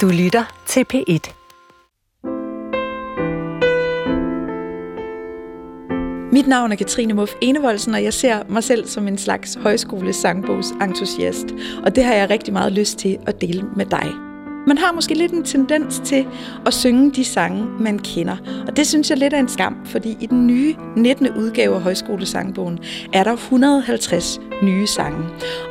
Du lytter til P1. Mit navn er Katrine Muff Enevoldsen, og jeg ser mig selv som en slags højskole-sangbogs-entusiast. Og det har jeg rigtig meget lyst til at dele med dig. Man har måske lidt en tendens til at synge de sange, man kender. Og det synes jeg lidt er en skam, fordi i den nye 19. udgave af Højskolesangbogen er der 150 nye sange.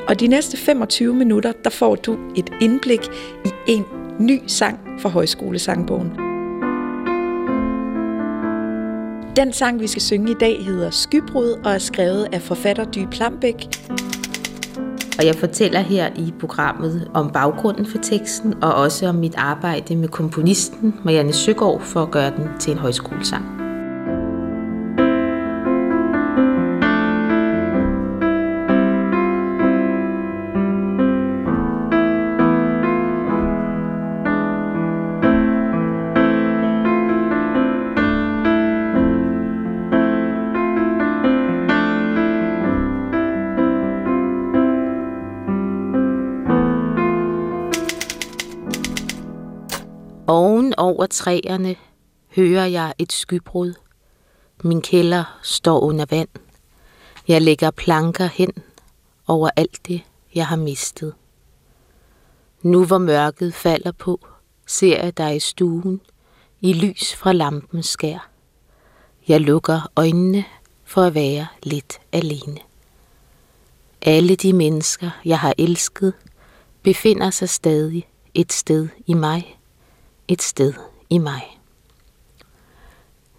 Og de næste 25 minutter, der får du et indblik i en ny sang fra Højskolesangbogen. Den sang, vi skal synge i dag, hedder Skybrud og er skrevet af forfatter Dy Plambæk. Og jeg fortæller her i programmet om baggrunden for teksten, og også om mit arbejde med komponisten Marianne Søgaard for at gøre den til en højskolesang. Træerne hører jeg et skybrud. Min kælder står under vand. Jeg lægger planker hen over alt det, jeg har mistet. Nu hvor mørket falder på, ser jeg dig i stuen, i lys fra lampens skær. Jeg lukker øjnene for at være lidt alene. Alle de mennesker, jeg har elsket, befinder sig stadig et sted i mig, et sted i mig.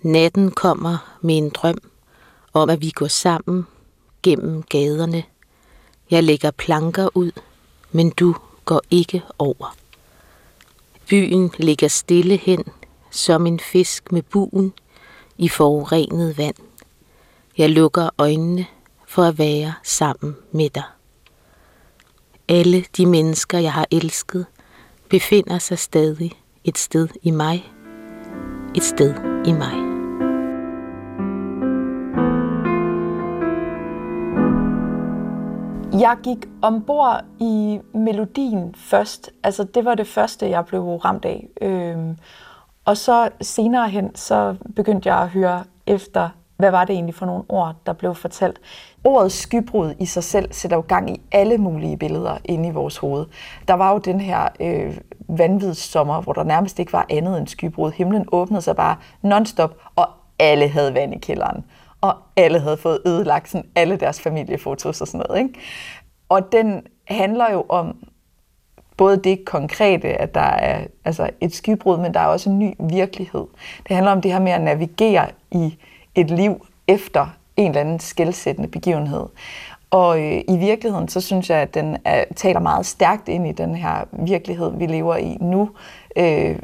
Natten kommer med en drøm om, at vi går sammen gennem gaderne. Jeg lægger planker ud, men du går ikke over. Byen ligger stille hen, som en fisk med buen i forurenet vand. Jeg lukker øjnene for at være sammen med dig. Alle de mennesker, jeg har elsket, befinder sig stadig et sted i mig. Et sted i mig. Jeg gik ombord i melodien først. Altså, det var det første, jeg blev ramt af. Øhm, og så senere hen, så begyndte jeg at høre efter, hvad var det egentlig for nogle ord, der blev fortalt. Ordet skybrud i sig selv sætter jo gang i alle mulige billeder inde i vores hoved. Der var jo den her øh, vanvidssommer, hvor der nærmest ikke var andet end skybrud. Himlen åbnede sig bare nonstop, og alle havde vand i kælderen. Og alle havde fået ødelagt sådan alle deres familiefotos og sådan noget. Ikke? Og den handler jo om både det konkrete, at der er altså et skybrud, men der er også en ny virkelighed. Det handler om det her med at navigere i et liv efter en eller anden skældsættende begivenhed. Og øh, i virkeligheden, så synes jeg, at den er, taler meget stærkt ind i den her virkelighed, vi lever i nu, øh,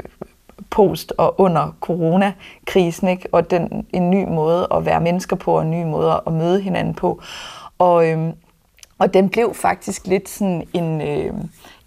post og under coronakrisen, ikke? og den, en ny måde at være mennesker på, og en ny måde at møde hinanden på. Og, øh, og den blev faktisk lidt sådan en, øh,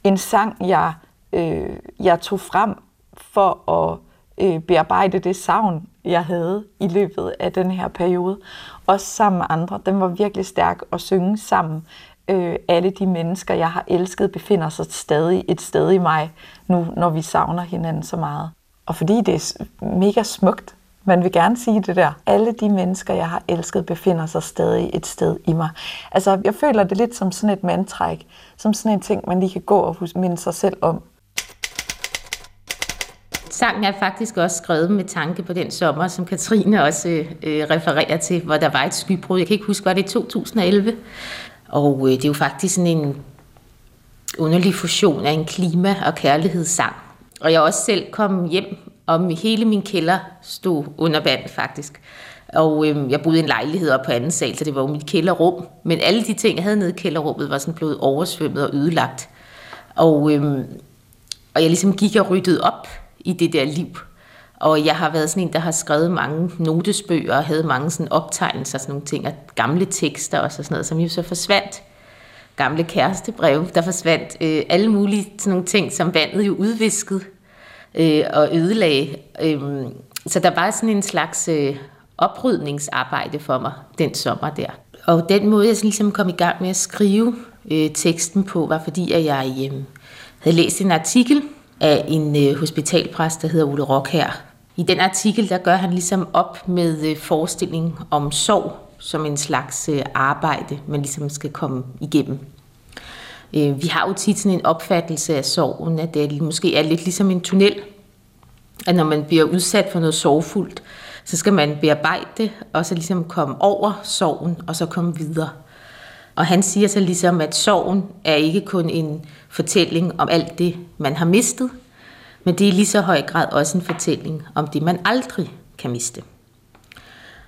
en sang, jeg, øh, jeg tog frem for at øh, bearbejde det savn, jeg havde i løbet af den her periode. Også sammen med andre. Den var virkelig stærk at synge sammen. Øh, alle de mennesker, jeg har elsket, befinder sig stadig et sted i mig, nu når vi savner hinanden så meget. Og fordi det er mega smukt, man vil gerne sige det der. Alle de mennesker, jeg har elsket, befinder sig stadig et sted i mig. Altså, jeg føler det lidt som sådan et mandtræk. Som sådan en ting, man lige kan gå og minde sig selv om. Sangen er faktisk også skrevet med tanke på den sommer, som Katrine også øh, øh, refererer til, hvor der var et skybrud. Jeg kan ikke huske, var det 2011? Og øh, det er jo faktisk sådan en underlig fusion af en klima- og kærlighedssang. Og jeg også selv kom hjem, og hele min kælder stod under vand faktisk. Og øh, jeg boede i en lejlighed op på anden sal, så det var jo mit kælderrum. Men alle de ting, jeg havde nede i kælderrummet, var sådan blevet oversvømmet og ødelagt. Og, øh, og jeg ligesom gik og ryddede op i det der liv. Og jeg har været sådan en, der har skrevet mange notesbøger og havde mange sådan optegnelser og sådan nogle ting, og gamle tekster og sådan noget, som jo så forsvandt. Gamle kærestebrev, der forsvandt øh, alle mulige sådan nogle ting, som vandet jo udviskede øh, og ødelagde. Øh, så der var sådan en slags øh, oprydningsarbejde for mig den sommer der. Og den måde, jeg ligesom kom i gang med at skrive øh, teksten på, var fordi, at jeg øh, havde læst en artikel af en øh, hospitalpræst, der hedder Ole Rock her. I den artikel, der gør han ligesom op med øh, forestilling om sorg som en slags øh, arbejde, man ligesom skal komme igennem. Øh, vi har jo tit sådan en opfattelse af sorgen, at det måske er lidt ligesom en tunnel, at når man bliver udsat for noget sorgfuldt, så skal man bearbejde det, og så ligesom komme over sorgen, og så komme videre. Og han siger så ligesom, at sorgen er ikke kun en fortælling om alt det, man har mistet, men det er lige så høj grad også en fortælling om det, man aldrig kan miste.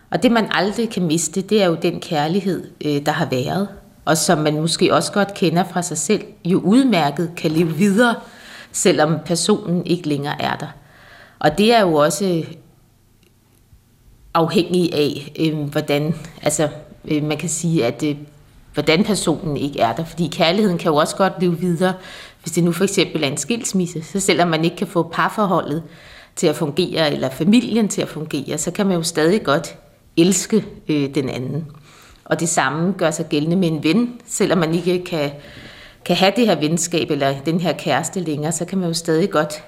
Og det, man aldrig kan miste, det er jo den kærlighed, øh, der har været, og som man måske også godt kender fra sig selv, jo udmærket kan leve videre, selvom personen ikke længere er der. Og det er jo også øh, afhængig af, øh, hvordan, altså øh, man kan sige, at øh, hvordan personen ikke er der. Fordi kærligheden kan jo også godt leve videre, hvis det nu for eksempel er en skilsmisse. Så selvom man ikke kan få parforholdet til at fungere, eller familien til at fungere, så kan man jo stadig godt elske øh, den anden. Og det samme gør sig gældende med en ven, selvom man ikke kan, kan have det her venskab eller den her kæreste længere, så kan man jo stadig godt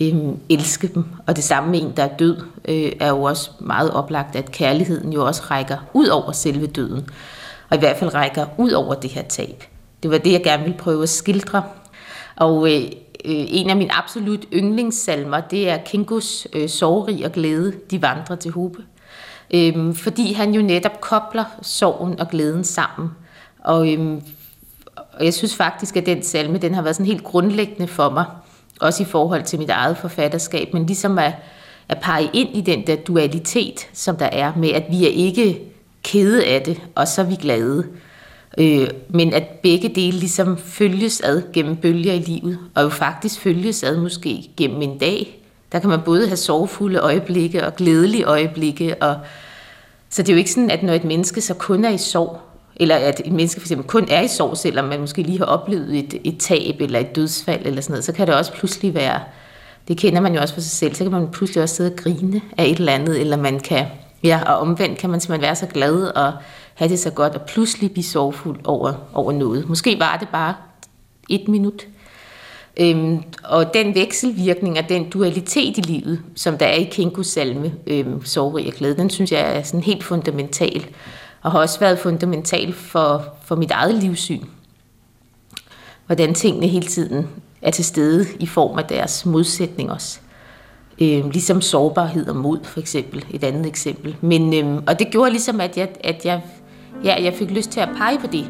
øh, elske dem. Og det samme med en, der er død, øh, er jo også meget oplagt, at kærligheden jo også rækker ud over selve døden. Og i hvert fald rækker ud over det her tab. Det var det, jeg gerne ville prøve at skildre. Og øh, øh en af mine absolut yndlingssalmer, det er Kinkos øh, Sorgrig og glæde, de vandrer til Hobe. Øhm, fordi han jo netop kobler sorgen og glæden sammen. Og, øhm, og jeg synes faktisk, at den salme, den har været sådan helt grundlæggende for mig, også i forhold til mit eget forfatterskab, men ligesom at, at pege ind i den der dualitet, som der er med, at vi er ikke kede af det, og så er vi glade. Øh, men at begge dele ligesom følges ad gennem bølger i livet, og jo faktisk følges ad måske gennem en dag. Der kan man både have sorgfulde øjeblikke og glædelige øjeblikke, og så det er jo ikke sådan, at når et menneske så kun er i sorg, eller at et menneske for eksempel kun er i sorg, selvom man måske lige har oplevet et, et tab eller et dødsfald eller sådan noget, så kan det også pludselig være, det kender man jo også for sig selv, så kan man pludselig også sidde og grine af et eller andet, eller man kan, ja, og omvendt kan man simpelthen være så glad og have det så godt, og pludselig blive sorgfuld over, over noget. Måske var det bare et minut. Øhm, og den vekselvirkning og den dualitet i livet, som der er i Kinkos salme, øhm, sorg og glæde, den synes jeg er sådan helt fundamental, og har også været fundamental for, for mit eget livssyn. Hvordan tingene hele tiden er til stede i form af deres modsætning også. Øh, ligesom sårbarhed og mod, for eksempel, et andet eksempel. Men, øh, og det gjorde ligesom, at jeg, at jeg, ja, jeg fik lyst til at pege på det.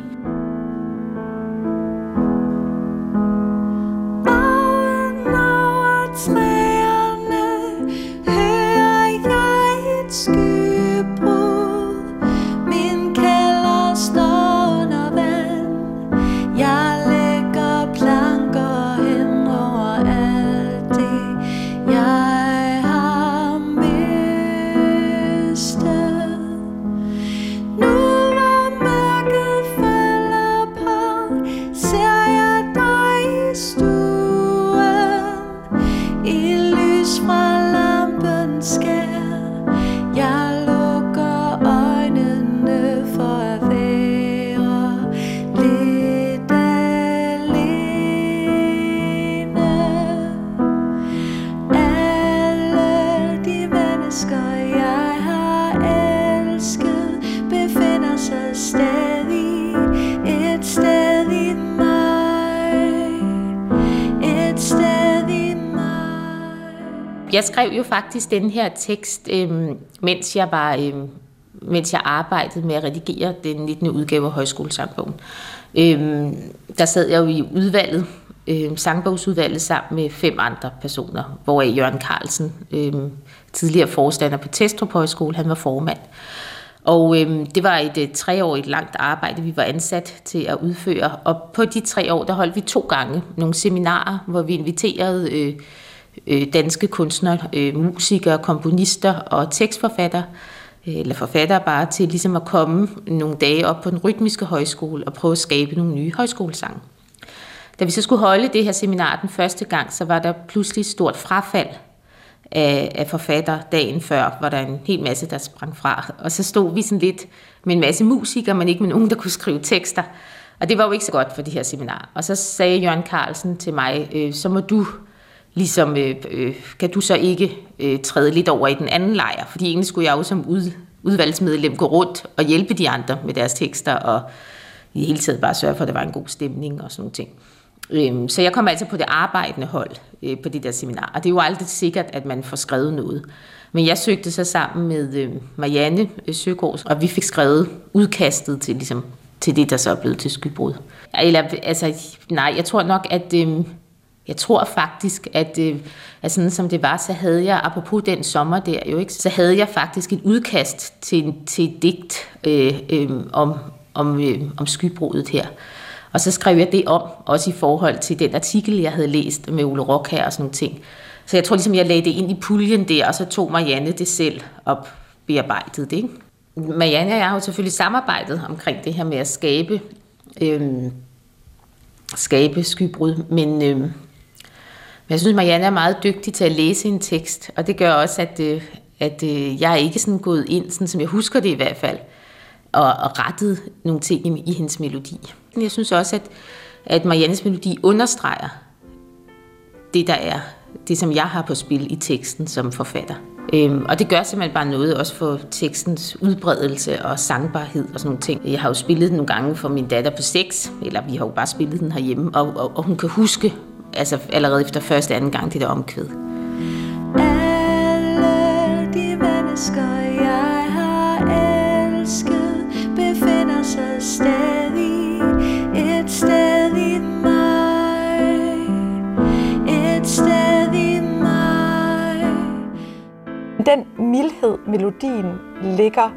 Skrev jo faktisk den her tekst, øh, mens jeg var... Øh, mens jeg arbejdede med at redigere den 19. udgave af Højskolesangbogen. Øh, der sad jeg jo i udvalget, øh, sangbogsudvalget sammen med fem andre personer, hvoraf Jørgen Carlsen, øh, tidligere forstander på Testrup Højskole, han var formand. Og øh, det var et, øh, treårigt langt arbejde, vi var ansat til at udføre. Og på de tre år, der holdt vi to gange nogle seminarer, hvor vi inviterede øh, øh, danske kunstnere, øh, musikere, komponister og tekstforfattere, øh, eller forfattere bare, til ligesom at komme nogle dage op på den rytmiske højskole og prøve at skabe nogle nye højskolesange. Da vi så skulle holde det her seminar den første gang, så var der pludselig et stort frafald af, af forfatter dagen før, hvor der en hel masse, der sprang fra. Og så stod vi sådan lidt med en masse musikere, men ikke med nogen, der kunne skrive tekster. Og det var jo ikke så godt for det her seminar. Og så sagde Jørgen Carlsen til mig, øh, så må du ligesom, øh, øh, kan du så ikke øh, træde lidt over i den anden lejr? Fordi egentlig skulle jeg jo som ud, udvalgsmedlem gå rundt og hjælpe de andre med deres tekster, og i det hele taget bare sørge for, at der var en god stemning og sådan nogle ting. Øhm, så jeg kom altså på det arbejdende hold øh, på det der seminar, og det er jo aldrig sikkert, at man får skrevet noget. Men jeg søgte så sammen med øh, Marianne øh, Søgaard, og vi fik skrevet udkastet til, ligesom, til det, der så er blevet til skybrud. Eller, altså, nej, jeg tror nok, at... Øh, jeg tror faktisk, at, øh, at sådan som det var, så havde jeg, apropos den sommer der jo ikke, så havde jeg faktisk et udkast til, til et digt øh, øh, om, om, øh, om skybrudet her. Og så skrev jeg det om, også i forhold til den artikel, jeg havde læst med Ole Rock her og sådan nogle ting. Så jeg tror ligesom, jeg lagde det ind i puljen der, og så tog Marianne det selv op bearbejdet det. Ikke? Marianne og jeg har jo selvfølgelig samarbejdet omkring det her med at skabe, øh, skabe skybrud, men, øh, men jeg synes, Marianne er meget dygtig til at læse en tekst, og det gør også, at, øh, at øh, jeg er ikke sådan gået ind, sådan som jeg husker det i hvert fald, og, og rettet nogle ting i, i hendes melodi. Jeg synes også, at, at Mariannes melodi understreger det, der er, det som jeg har på spil i teksten som forfatter. Øhm, og det gør simpelthen bare noget også for tekstens udbredelse og sangbarhed og sådan nogle ting. Jeg har jo spillet den nogle gange for min datter på seks, eller vi har jo bare spillet den herhjemme, og, og, og hun kan huske altså allerede efter første anden gang det der omkvæd. Alle de mennesker, jeg har elsket, befinder sig stadig et sted i mig. Et sted i mig. Den mildhed, melodien ligger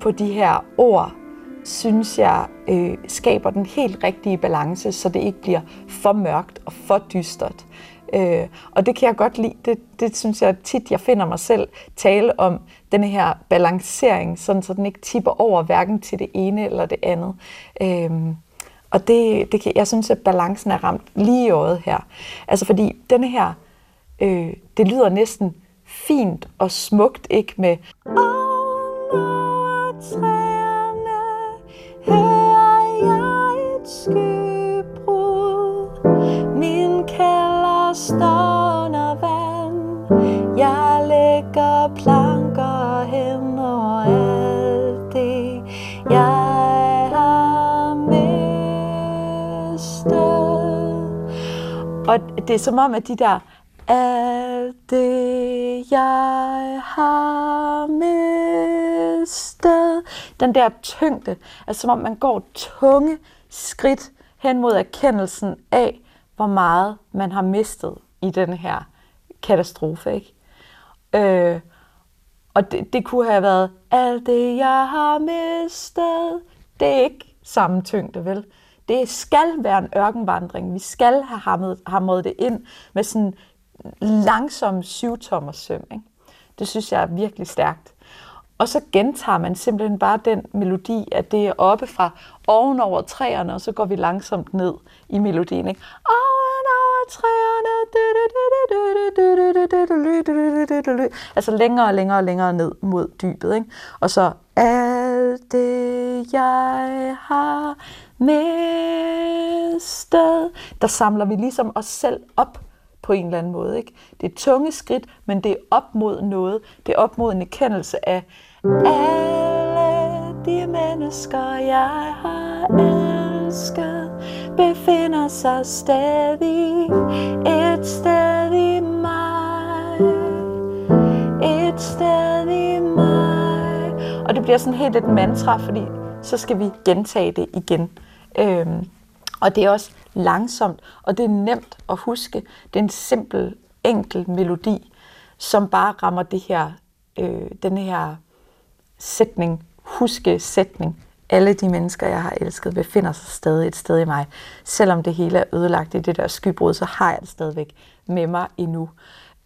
på de her ord, synes jeg øh, skaber den helt rigtige balance, så det ikke bliver for mørkt og for dystert. Øh, og det kan jeg godt lide. Det, det synes jeg tit, jeg finder mig selv tale om den her balancering, sådan så den ikke tipper over hverken til det ene eller det andet. Øh, og det, det kan, jeg synes, at balancen er ramt lige i øjet her. Altså fordi den her, øh, det lyder næsten fint og smukt, ikke med... Oh, no, skybrud. Min kælder står under vand. Jeg lægger planker hen over alt det Jeg har mistet. Og det er som om, at de der alt det, jeg har mistet. Den der tyngde, altså som om man går tunge skridt hen mod erkendelsen af, hvor meget man har mistet i den her katastrofe. Ikke? Øh, og det, det kunne have været, alt det jeg har mistet, det er ikke samme tyngde, vel? Det skal være en ørkenvandring. Vi skal have hamret, hamret det ind med sådan langsom syvtommers søm. Ikke? Det synes jeg er virkelig stærkt. Og så gentager man simpelthen bare den melodi, at det er oppe fra oven over træerne, og så går vi langsomt ned i melodien. Ikke? Oven over træerne. Altså længere og længere og længere ned mod dybet. Ikke? Og så alt det, jeg har mistet. Der samler vi ligesom os selv op på en eller anden måde. Ikke? Det er tunge skridt, men det er op mod noget. Det er op mod en erkendelse af alle de mennesker, jeg har elsket, befinder sig stadig et sted i mig. Et sted i mig. Og det bliver sådan helt et mantra, fordi så skal vi gentage det igen. Øhm, og det er også langsomt, og det er nemt at huske. Det er en simpel, enkel melodi, som bare rammer det her, øh, den her sætning, huske sætning. Alle de mennesker, jeg har elsket, befinder sig stadig et sted i mig. Selvom det hele er ødelagt i det der skybrud, så har jeg det stadigvæk med mig endnu.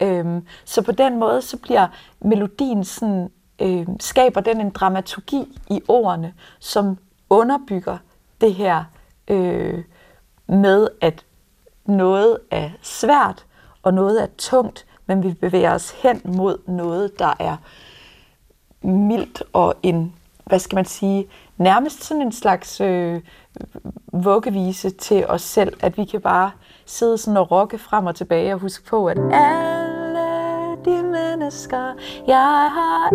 Øhm, så på den måde, så bliver melodien sådan, øh, skaber den en dramaturgi i ordene, som underbygger det her øh, med, at noget er svært, og noget er tungt, men vi bevæger os hen mod noget, der er mildt og en, hvad skal man sige, nærmest sådan en slags øh, vuggevise til os selv, at vi kan bare sidde sådan og rokke frem og tilbage og huske på, at alt de mennesker, jeg har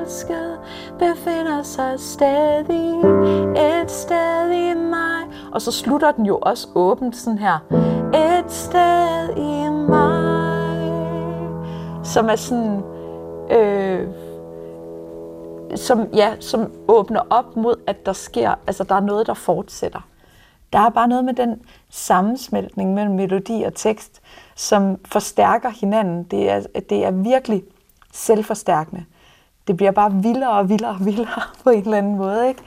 elsket, befinder sig stadig et sted i mig. Og så slutter den jo også åbent sådan her. Et sted i mig. Som er sådan... Øh, som, ja, som åbner op mod, at der sker, altså der er noget, der fortsætter. Der er bare noget med den sammensmeltning mellem melodi og tekst, som forstærker hinanden. Det er, det er virkelig selvforstærkende. Det bliver bare vildere og vildere og vildere på en eller anden måde. Ikke?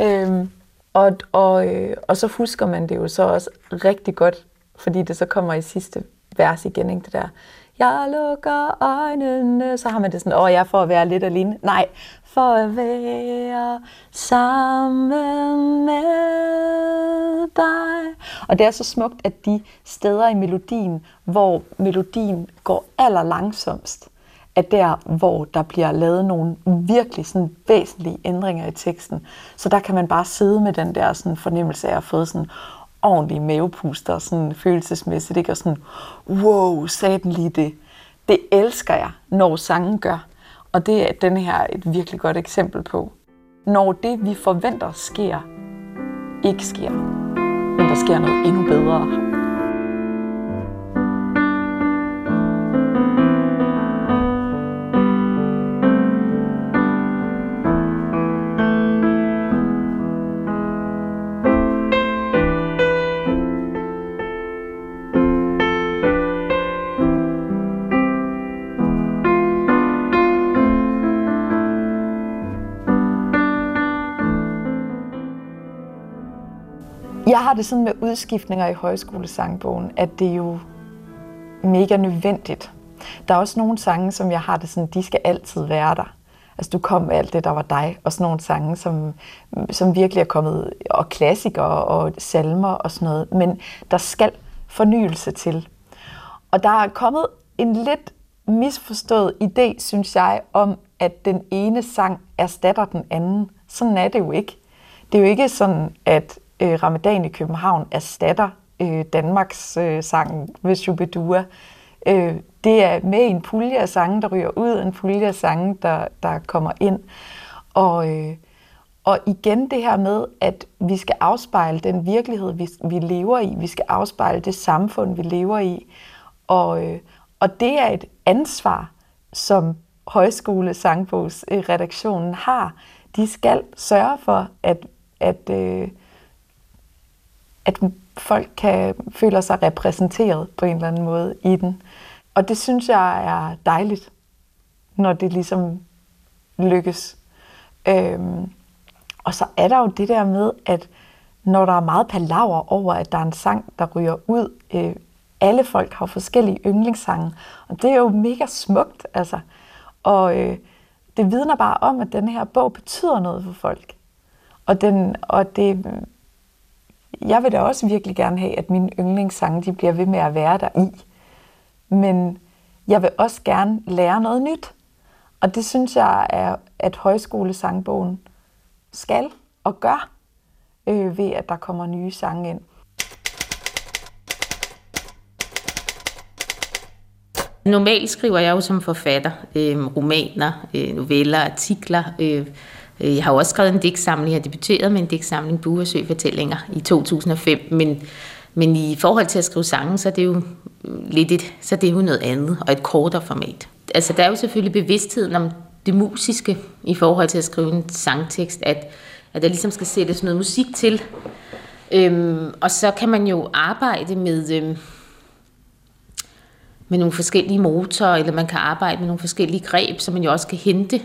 Øhm, og, og, øh, og så husker man det jo så også rigtig godt, fordi det så kommer i sidste vers igen, ikke? det der jeg lukker øjnene, så har man det sådan, åh, jeg får at være lidt alene. Nej, for at være sammen med dig. Og det er så smukt, at de steder i melodien, hvor melodien går aller langsomst, er der, hvor der bliver lavet nogle virkelig sådan væsentlige ændringer i teksten. Så der kan man bare sidde med den der sådan fornemmelse af at få sådan ordentlige mavepuster, sådan følelsesmæssigt, ikke? og sådan, wow, sagde den lige det. Det elsker jeg, når sangen gør. Og det er den her et virkelig godt eksempel på. Når det, vi forventer sker, ikke sker, men der sker noget endnu bedre. Har det sådan med udskiftninger i højskolesangbogen, at det er jo mega nødvendigt. Der er også nogle sange, som jeg har det sådan, de skal altid være der. Altså du kom med alt det, der var dig, og sådan nogle sange, som, som virkelig er kommet, og klassikere og salmer og sådan noget. Men der skal fornyelse til. Og der er kommet en lidt misforstået idé, synes jeg, om, at den ene sang erstatter den anden. Sådan er det jo ikke. Det er jo ikke sådan, at øh, Ramadan i København erstatter øh, Danmarks øh, sang med Shubidua. Øh, det er med en pulje af sange, der ryger ud, en pulje af sange, der, der kommer ind. Og, øh, og igen det her med, at vi skal afspejle den virkelighed, vi, vi lever i. Vi skal afspejle det samfund, vi lever i. Og, øh, og det er et ansvar, som højskole sangbogsredaktionen har. De skal sørge for, at, at øh, at folk kan føle sig repræsenteret på en eller anden måde i den. Og det synes jeg er dejligt, når det ligesom lykkes. Øhm, og så er der jo det der med, at når der er meget palaver over, at der er en sang, der ryger ud, øh, alle folk har forskellige yndlingssange, og det er jo mega smukt, altså. Og øh, det vidner bare om, at den her bog betyder noget for folk. Og, den, og det jeg vil da også virkelig gerne have, at mine yndlingssange de bliver ved med at være der i. Men jeg vil også gerne lære noget nyt. Og det synes jeg er, at højskolesangbogen skal og gør, øh, ved at der kommer nye sange ind. Normalt skriver jeg jo som forfatter øh, romaner, øh, noveller, artikler, øh, Øh, jeg har også skrevet en digtsamling, jeg debuterede med en digtsamling, Buersø Fortællinger, i 2005, men, men i forhold til at skrive sange, så er det jo lidt et, så er det jo noget andet, og et kortere format. Altså, der er jo selvfølgelig bevidstheden om det musiske i forhold til at skrive en sangtekst, at, at der ligesom skal sættes noget musik til. Øhm, og så kan man jo arbejde med, øhm, med nogle forskellige motorer, eller man kan arbejde med nogle forskellige greb, som man jo også kan hente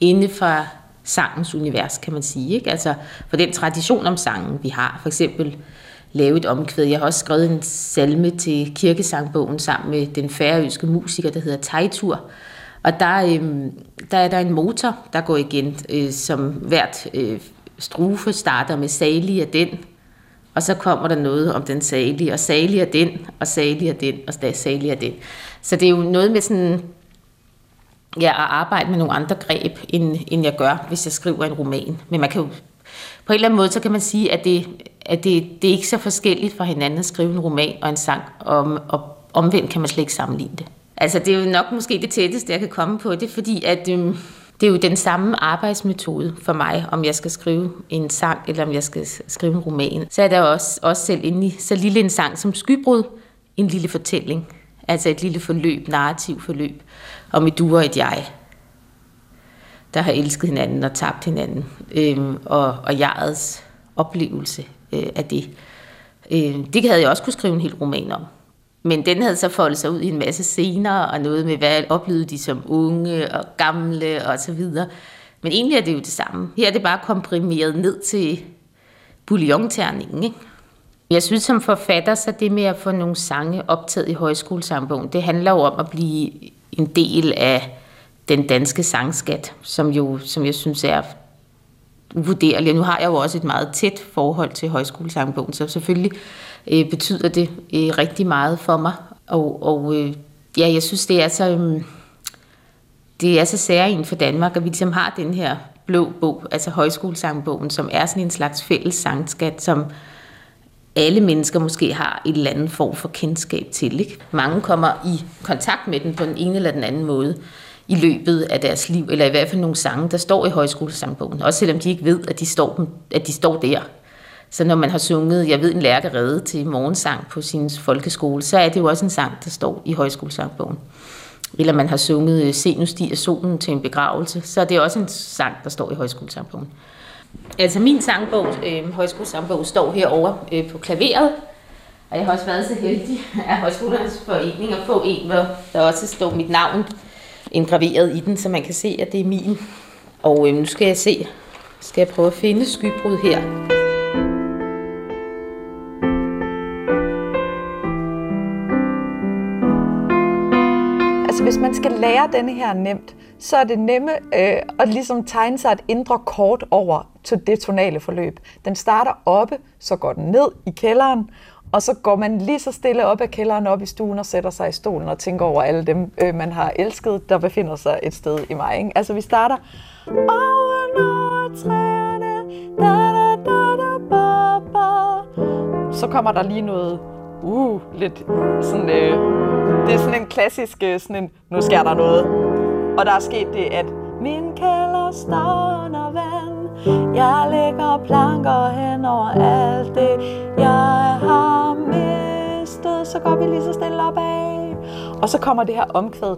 inde fra sangens univers, kan man sige. Ikke? Altså for den tradition om sangen, vi har. For eksempel lave et omkvæd. Jeg har også skrevet en salme til kirkesangbogen sammen med den færøske musiker, der hedder Tejtur. Og der, øh, der er der en motor, der går igen, øh, som hvert øh, strufe starter med salig af den, og så kommer der noget om den salige, og salig af den, og salig af den, og salig af den. Så det er jo noget med sådan ja, at arbejde med nogle andre greb, end, end jeg gør, hvis jeg skriver en roman. Men man kan jo på en eller anden måde, så kan man sige, at det, at det, det er ikke så forskelligt fra hinanden at skrive en roman og en sang, og, og omvendt kan man slet ikke sammenligne det. Altså det er jo nok måske det tætteste, jeg kan komme på det, fordi at, øhm, det er jo den samme arbejdsmetode for mig, om jeg skal skrive en sang, eller om jeg skal skrive en roman. Så er der også, også selv inde i så lille en sang som Skybrud, en lille fortælling. Altså et lille forløb, narrativ forløb, om et du og et jeg, der har elsket hinanden og tabt hinanden. øh, og, og jegets oplevelse øh, af det. Øh, det havde jeg også kunne skrive en hel roman om. Men den havde så foldet sig ud i en masse scener, og noget med, hvad oplevede de som unge og gamle og så videre. Men egentlig er det jo det samme. Her er det bare komprimeret ned til bouillonterningen, ikke? Jeg synes som forfatter, så det med at få nogle sange optaget i højskolesangbogen, det handler jo om at blive en del af den danske sangskat, som jo, som jeg synes er uvurderlig. Nu har jeg jo også et meget tæt forhold til højskolesangbogen, så selvfølgelig øh, betyder det øh, rigtig meget for mig. Og, og øh, ja, jeg synes, det er så... Øh, det er så særligt for Danmark, at vi ligesom har den her blå bog, altså højskolesangbogen, som er sådan en slags fælles sangskat, som alle mennesker måske har en eller anden form for kendskab til. Ikke? Mange kommer i kontakt med den på den ene eller den anden måde i løbet af deres liv, eller i hvert fald nogle sange, der står i højskolesangbogen, også selvom de ikke ved, at de står, at de står der. Så når man har sunget, jeg ved en lærke redde til morgensang på sin folkeskole, så er det jo også en sang, der står i højskolesangbogen. Eller man har sunget Se nu stiger solen til en begravelse, så er det også en sang, der står i højskolesangbogen. Altså min sangbog, øh, højskolesangbog, står herovre øh, på klaveret, og jeg har også været så heldig af Højskolernes Forening at få en, hvor der også står mit navn indgraveret i den, så man kan se, at det er min. Og øh, nu skal jeg se, skal jeg prøve at finde skybrud her. Altså hvis man skal lære denne her nemt, så er det nemme øh, at ligesom tegne sig et indre kort over til det tonale forløb. Den starter oppe, så går den ned i kælderen, og så går man lige så stille op af kælderen op i stuen og sætter sig i stolen og tænker over alle dem, øh, man har elsket, der befinder sig et sted i mig. Ikke? Altså vi starter over træerne, da, da, da, da, ba, ba. Så kommer der lige noget, uh, lidt sådan, øh, det er sådan en klassisk, øh, sådan en, nu sker der noget. Og der er sket det, at min kælder står under vand, jeg lægger planker hen over alt det, jeg har mistet. Så går vi lige så stille op af. Og så kommer det her omkvæd,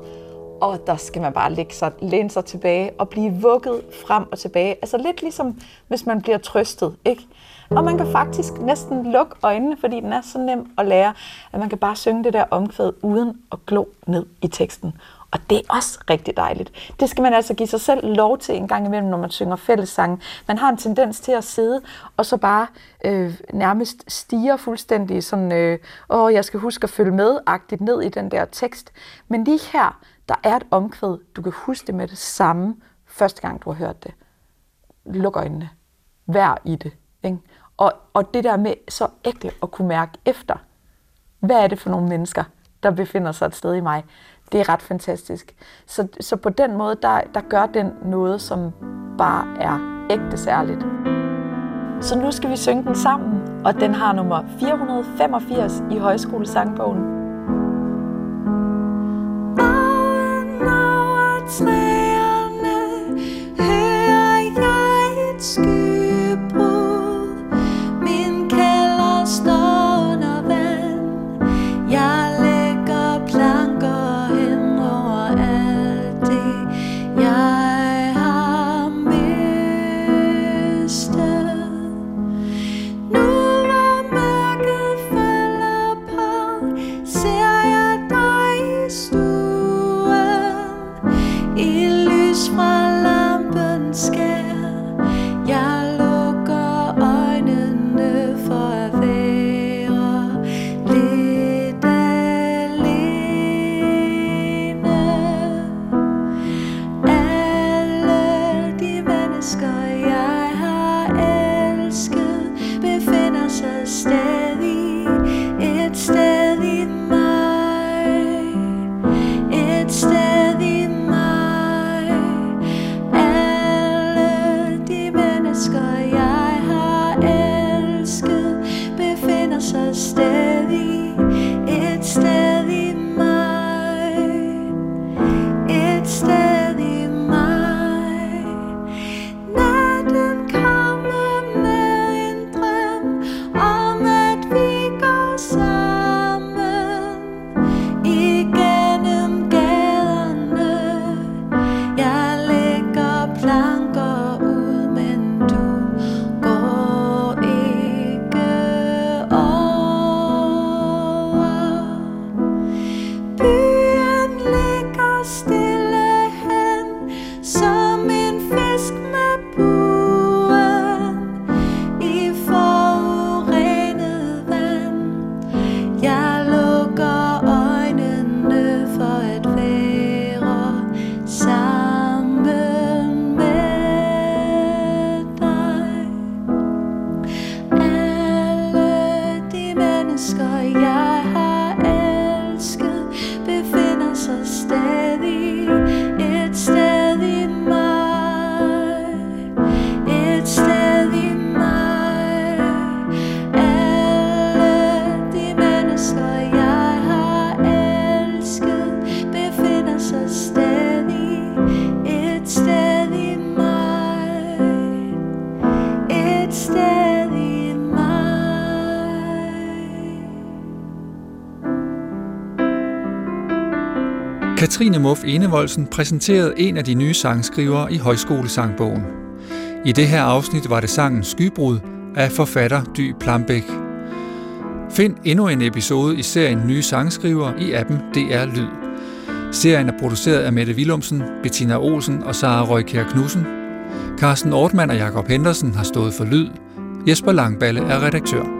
og der skal man bare lægge sig, læne sig tilbage og blive vugget frem og tilbage. Altså lidt ligesom, hvis man bliver trøstet, ikke? Og man kan faktisk næsten lukke øjnene, fordi den er så nem at lære, at man kan bare synge det der omkvæd uden at glo ned i teksten. Og det er også rigtig dejligt. Det skal man altså give sig selv lov til en gang imellem, når man synger fællessang. Man har en tendens til at sidde og så bare øh, nærmest stiger fuldstændig sådan, øh, åh, jeg skal huske at følge med-agtigt ned i den der tekst. Men lige her, der er et omkvæd, du kan huske det med det samme, første gang du har hørt det. Luk øjnene. Vær i det. Ikke? Og, og det der med så ægte at kunne mærke efter, hvad er det for nogle mennesker, der befinder sig et sted i mig, det er ret fantastisk. Så, så på den måde, der, der gør den noget, som bare er ægte særligt. Så nu skal vi synge den sammen, og den har nummer 485 i højskolesangbogen. Katrine Muff Enevoldsen præsenterede en af de nye sangskrivere i Højskolesangbogen. I det her afsnit var det sangen Skybrud af forfatter Dy Plambæk. Find endnu en episode i serien Nye sangskrivere i appen DR Lyd. Serien er produceret af Mette Willumsen, Bettina Olsen og Sara Røykær Knudsen. Carsten Ortmann og Jakob Henderson har stået for lyd. Jesper Langballe er redaktør.